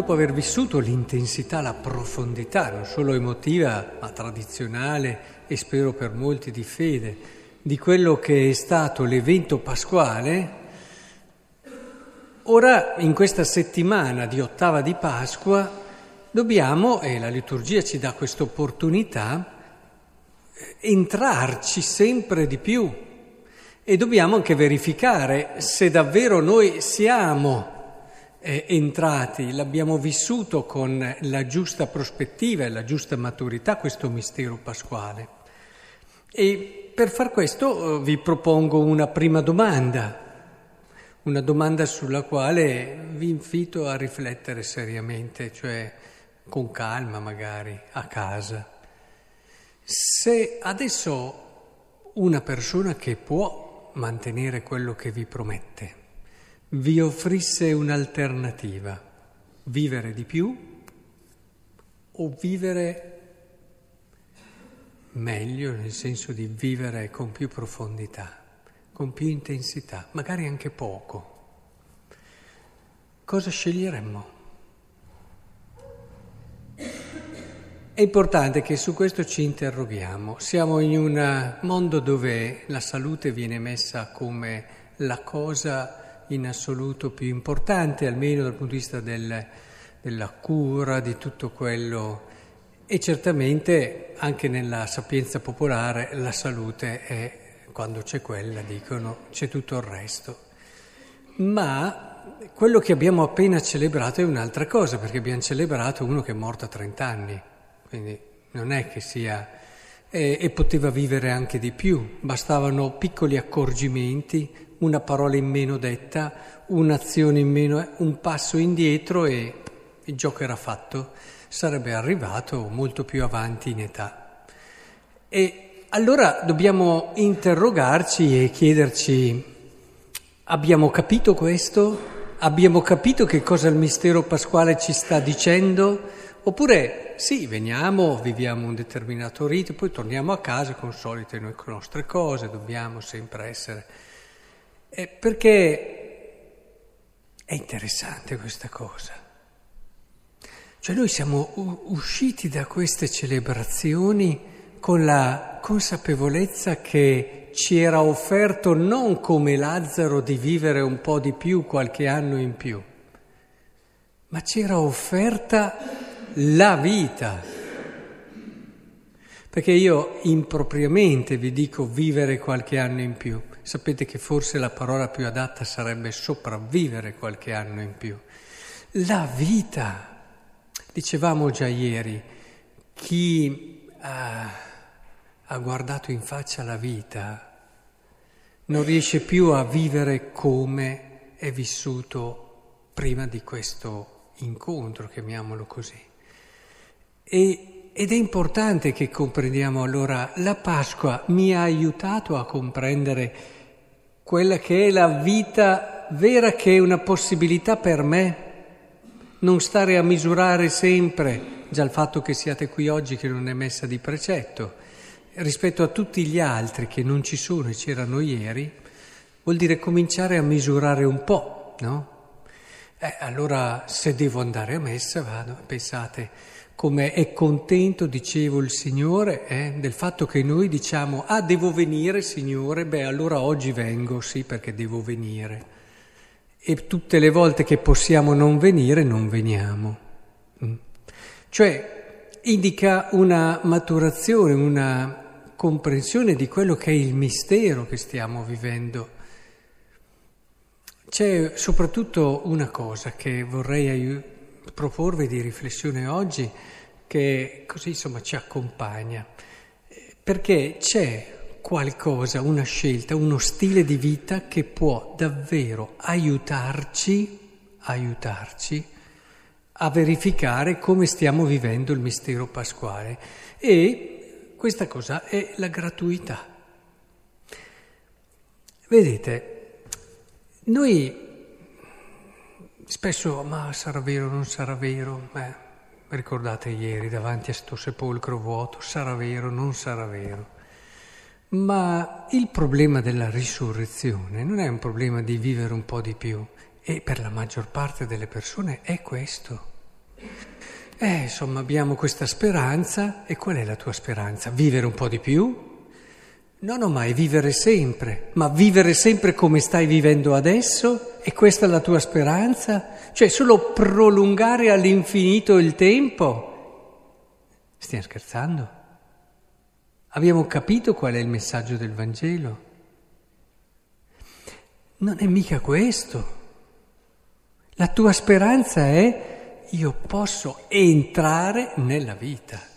dopo aver vissuto l'intensità, la profondità, non solo emotiva, ma tradizionale e spero per molti di fede, di quello che è stato l'evento pasquale, ora in questa settimana di ottava di Pasqua dobbiamo, e la liturgia ci dà questa opportunità, entrarci sempre di più. E dobbiamo anche verificare se davvero noi siamo eh, entrati, l'abbiamo vissuto con la giusta prospettiva e la giusta maturità questo mistero pasquale. E per far questo eh, vi propongo una prima domanda, una domanda sulla quale vi invito a riflettere seriamente, cioè con calma magari, a casa. Se adesso una persona che può mantenere quello che vi promette vi offrisse un'alternativa, vivere di più o vivere meglio, nel senso di vivere con più profondità, con più intensità, magari anche poco, cosa sceglieremmo? È importante che su questo ci interroghiamo. Siamo in un mondo dove la salute viene messa come la cosa in assoluto più importante, almeno dal punto di vista del, della cura, di tutto quello. E certamente anche nella sapienza popolare la salute è, quando c'è quella, dicono, c'è tutto il resto. Ma quello che abbiamo appena celebrato è un'altra cosa, perché abbiamo celebrato uno che è morto a 30 anni. Quindi non è che sia... E, e poteva vivere anche di più, bastavano piccoli accorgimenti, una parola in meno detta, un'azione in meno, un passo indietro e il gioco era fatto, sarebbe arrivato molto più avanti in età. E allora dobbiamo interrogarci e chiederci, abbiamo capito questo? Abbiamo capito che cosa il mistero pasquale ci sta dicendo? Oppure sì, veniamo, viviamo un determinato rito, poi torniamo a casa con solite nostre cose, dobbiamo sempre essere... Eh, perché è interessante questa cosa. Cioè noi siamo usciti da queste celebrazioni con la consapevolezza che ci era offerto non come Lazzaro di vivere un po' di più, qualche anno in più, ma ci era offerta la vita. Perché io impropriamente vi dico vivere qualche anno in più. Sapete che forse la parola più adatta sarebbe sopravvivere qualche anno in più. La vita. Dicevamo già ieri, chi ha, ha guardato in faccia la vita non riesce più a vivere come è vissuto prima di questo incontro, chiamiamolo così. E, ed è importante che comprendiamo allora, la Pasqua mi ha aiutato a comprendere quella che è la vita vera, che è una possibilità per me, non stare a misurare sempre, già il fatto che siate qui oggi che non è messa di precetto, rispetto a tutti gli altri che non ci sono e c'erano ieri, vuol dire cominciare a misurare un po', no? Eh, allora se devo andare a messa vado, pensate, come è contento, dicevo il Signore, eh, del fatto che noi diciamo, ah devo venire Signore, beh allora oggi vengo, sì perché devo venire. E tutte le volte che possiamo non venire, non veniamo. Mm. Cioè indica una maturazione, una comprensione di quello che è il mistero che stiamo vivendo. C'è soprattutto una cosa che vorrei proporvi di riflessione oggi che così insomma ci accompagna, perché c'è qualcosa, una scelta, uno stile di vita che può davvero aiutarci, aiutarci a verificare come stiamo vivendo il mistero pasquale e questa cosa è la gratuità. Vedete, noi Spesso, ma sarà vero, non sarà vero? Beh, ricordate ieri davanti a questo sepolcro vuoto, sarà vero, non sarà vero. Ma il problema della risurrezione non è un problema di vivere un po' di più, e per la maggior parte delle persone è questo. Eh, insomma, abbiamo questa speranza. E qual è la tua speranza? Vivere un po' di più? No, no, ma è vivere sempre. Ma vivere sempre come stai vivendo adesso? E questa è la tua speranza? Cioè solo prolungare all'infinito il tempo? Stiamo scherzando? Abbiamo capito qual è il messaggio del Vangelo? Non è mica questo. La tua speranza è io posso entrare nella vita.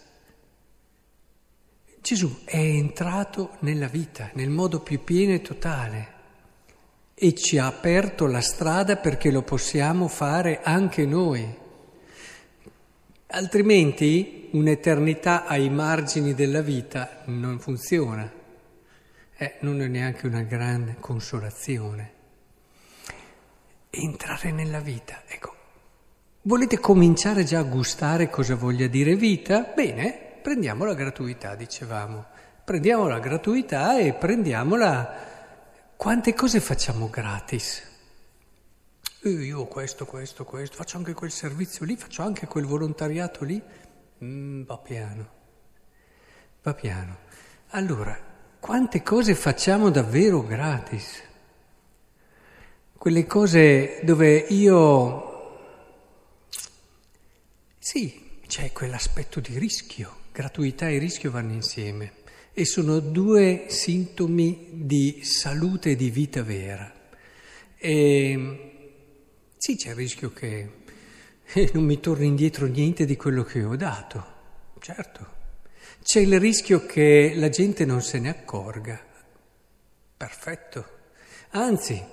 Gesù è entrato nella vita nel modo più pieno e totale e ci ha aperto la strada perché lo possiamo fare anche noi. Altrimenti un'eternità ai margini della vita non funziona, eh, non è neanche una grande consolazione. Entrare nella vita, ecco. Volete cominciare già a gustare cosa voglia dire vita? Bene, prendiamo la gratuità, dicevamo. Prendiamo la gratuità e prendiamola. Quante cose facciamo gratis? Eh, io questo, questo, questo, faccio anche quel servizio lì, faccio anche quel volontariato lì. Mm, va piano, va piano. Allora, quante cose facciamo davvero gratis? Quelle cose dove io... Sì, c'è quell'aspetto di rischio Gratuità e rischio vanno insieme e sono due sintomi di salute e di vita vera. E, sì, c'è il rischio che eh, non mi torni indietro niente di quello che ho dato, certo. C'è il rischio che la gente non se ne accorga. Perfetto. Anzi,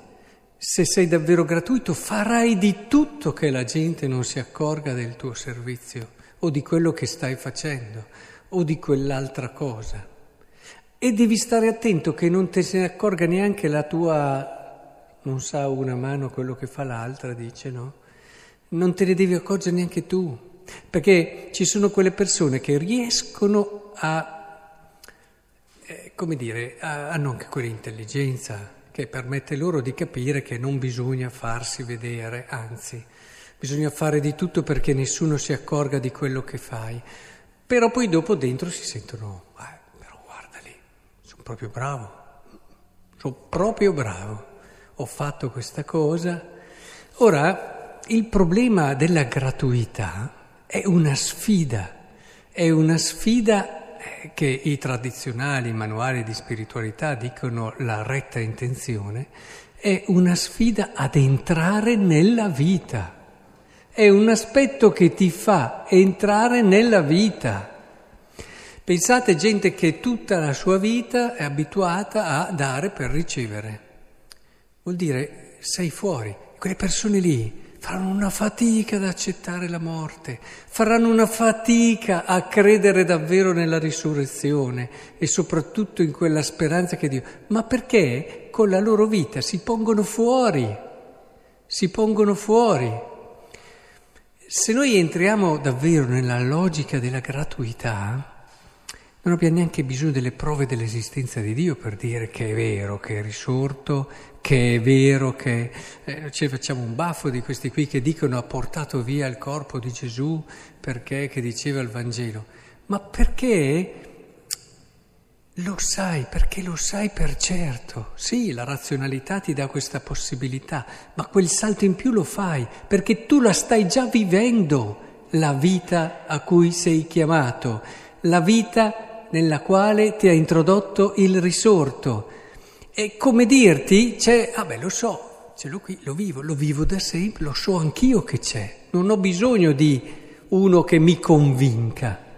se sei davvero gratuito, farai di tutto che la gente non si accorga del tuo servizio o di quello che stai facendo o di quell'altra cosa. E devi stare attento che non te se ne accorga neanche la tua, non sa una mano quello che fa l'altra, dice no? Non te ne devi accorgere neanche tu, perché ci sono quelle persone che riescono a, eh, come dire, a, hanno anche quell'intelligenza che permette loro di capire che non bisogna farsi vedere, anzi, Bisogna fare di tutto perché nessuno si accorga di quello che fai. Però poi dopo dentro si sentono, eh, però guarda lì, sono proprio bravo, sono proprio bravo, ho fatto questa cosa. Ora, il problema della gratuità è una sfida, è una sfida eh, che i tradizionali manuali di spiritualità dicono la retta intenzione, è una sfida ad entrare nella vita è un aspetto che ti fa entrare nella vita. Pensate gente che tutta la sua vita è abituata a dare per ricevere. Vuol dire sei fuori. Quelle persone lì faranno una fatica ad accettare la morte, faranno una fatica a credere davvero nella risurrezione e soprattutto in quella speranza che Dio. Ma perché con la loro vita si pongono fuori, si pongono fuori. Se noi entriamo davvero nella logica della gratuità, non abbiamo neanche bisogno delle prove dell'esistenza di Dio per dire che è vero, che è risorto, che è vero, che eh, ci facciamo un baffo di questi qui che dicono ha portato via il corpo di Gesù perché, che diceva il Vangelo, ma perché lo sai perché lo sai per certo. Sì, la razionalità ti dà questa possibilità, ma quel salto in più lo fai perché tu la stai già vivendo, la vita a cui sei chiamato, la vita nella quale ti ha introdotto il risorto. E come dirti, c'è, ah beh, lo so, ce l'ho qui, lo vivo, lo vivo da sempre, lo so anch'io che c'è, non ho bisogno di uno che mi convinca.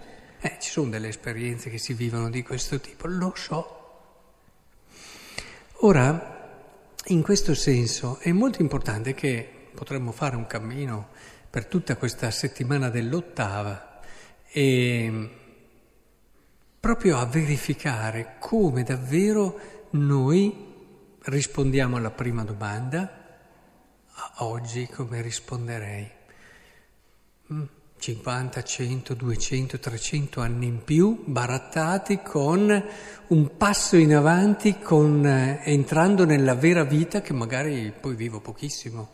Eh, ci sono delle esperienze che si vivono di questo tipo, lo so. Ora, in questo senso è molto importante che potremmo fare un cammino per tutta questa settimana dell'ottava e proprio a verificare come davvero noi rispondiamo alla prima domanda, oggi come risponderei. Mm. 50, 100, 200, 300 anni in più, barattati con un passo in avanti, con, eh, entrando nella vera vita che magari poi vivo pochissimo.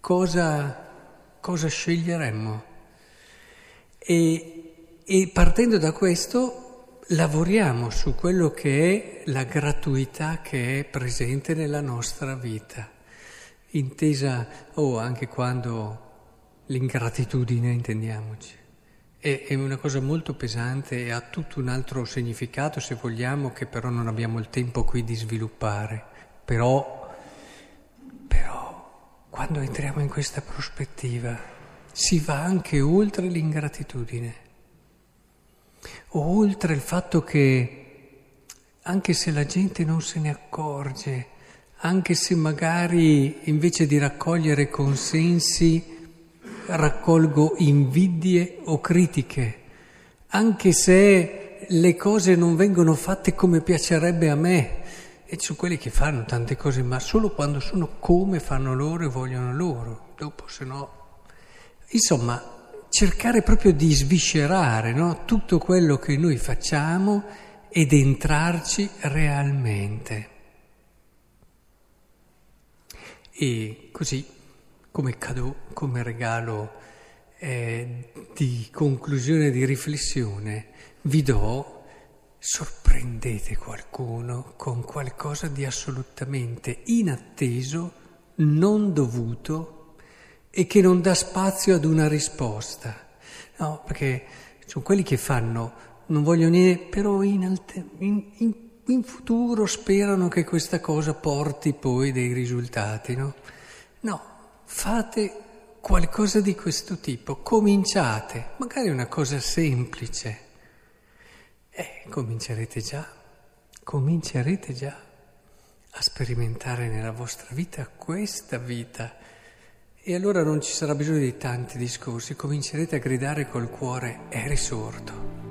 Cosa, cosa sceglieremmo? E, e partendo da questo lavoriamo su quello che è la gratuità che è presente nella nostra vita, intesa oh, anche quando l'ingratitudine, intendiamoci. È, una cosa molto pesante e ha tutto un altro significato, se vogliamo, che però non abbiamo il tempo qui di sviluppare. Però, però, quando entriamo in questa prospettiva, si va anche oltre l'ingratitudine, oltre il fatto che, anche se la gente non se ne accorge, anche se magari invece di raccogliere consensi, raccolgo invidie o critiche, anche se le cose non vengono fatte come piacerebbe a me. E ci sono quelli che fanno tante cose, ma solo quando sono come fanno loro e vogliono loro. Dopo, se no. Insomma, cercare proprio di sviscerare no? tutto quello che noi facciamo ed entrarci realmente. E così come cadeau, come regalo eh, di conclusione, di riflessione, vi do, sorprendete qualcuno con qualcosa di assolutamente inatteso, non dovuto e che non dà spazio ad una risposta. No, perché sono quelli che fanno, non vogliono niente, però in, alte, in, in, in futuro sperano che questa cosa porti poi dei risultati, no? No, fate qualcosa di questo tipo, cominciate, magari una cosa semplice. Eh, comincerete già, comincerete già a sperimentare nella vostra vita questa vita. E allora non ci sarà bisogno di tanti discorsi, comincerete a gridare col cuore, è risorto.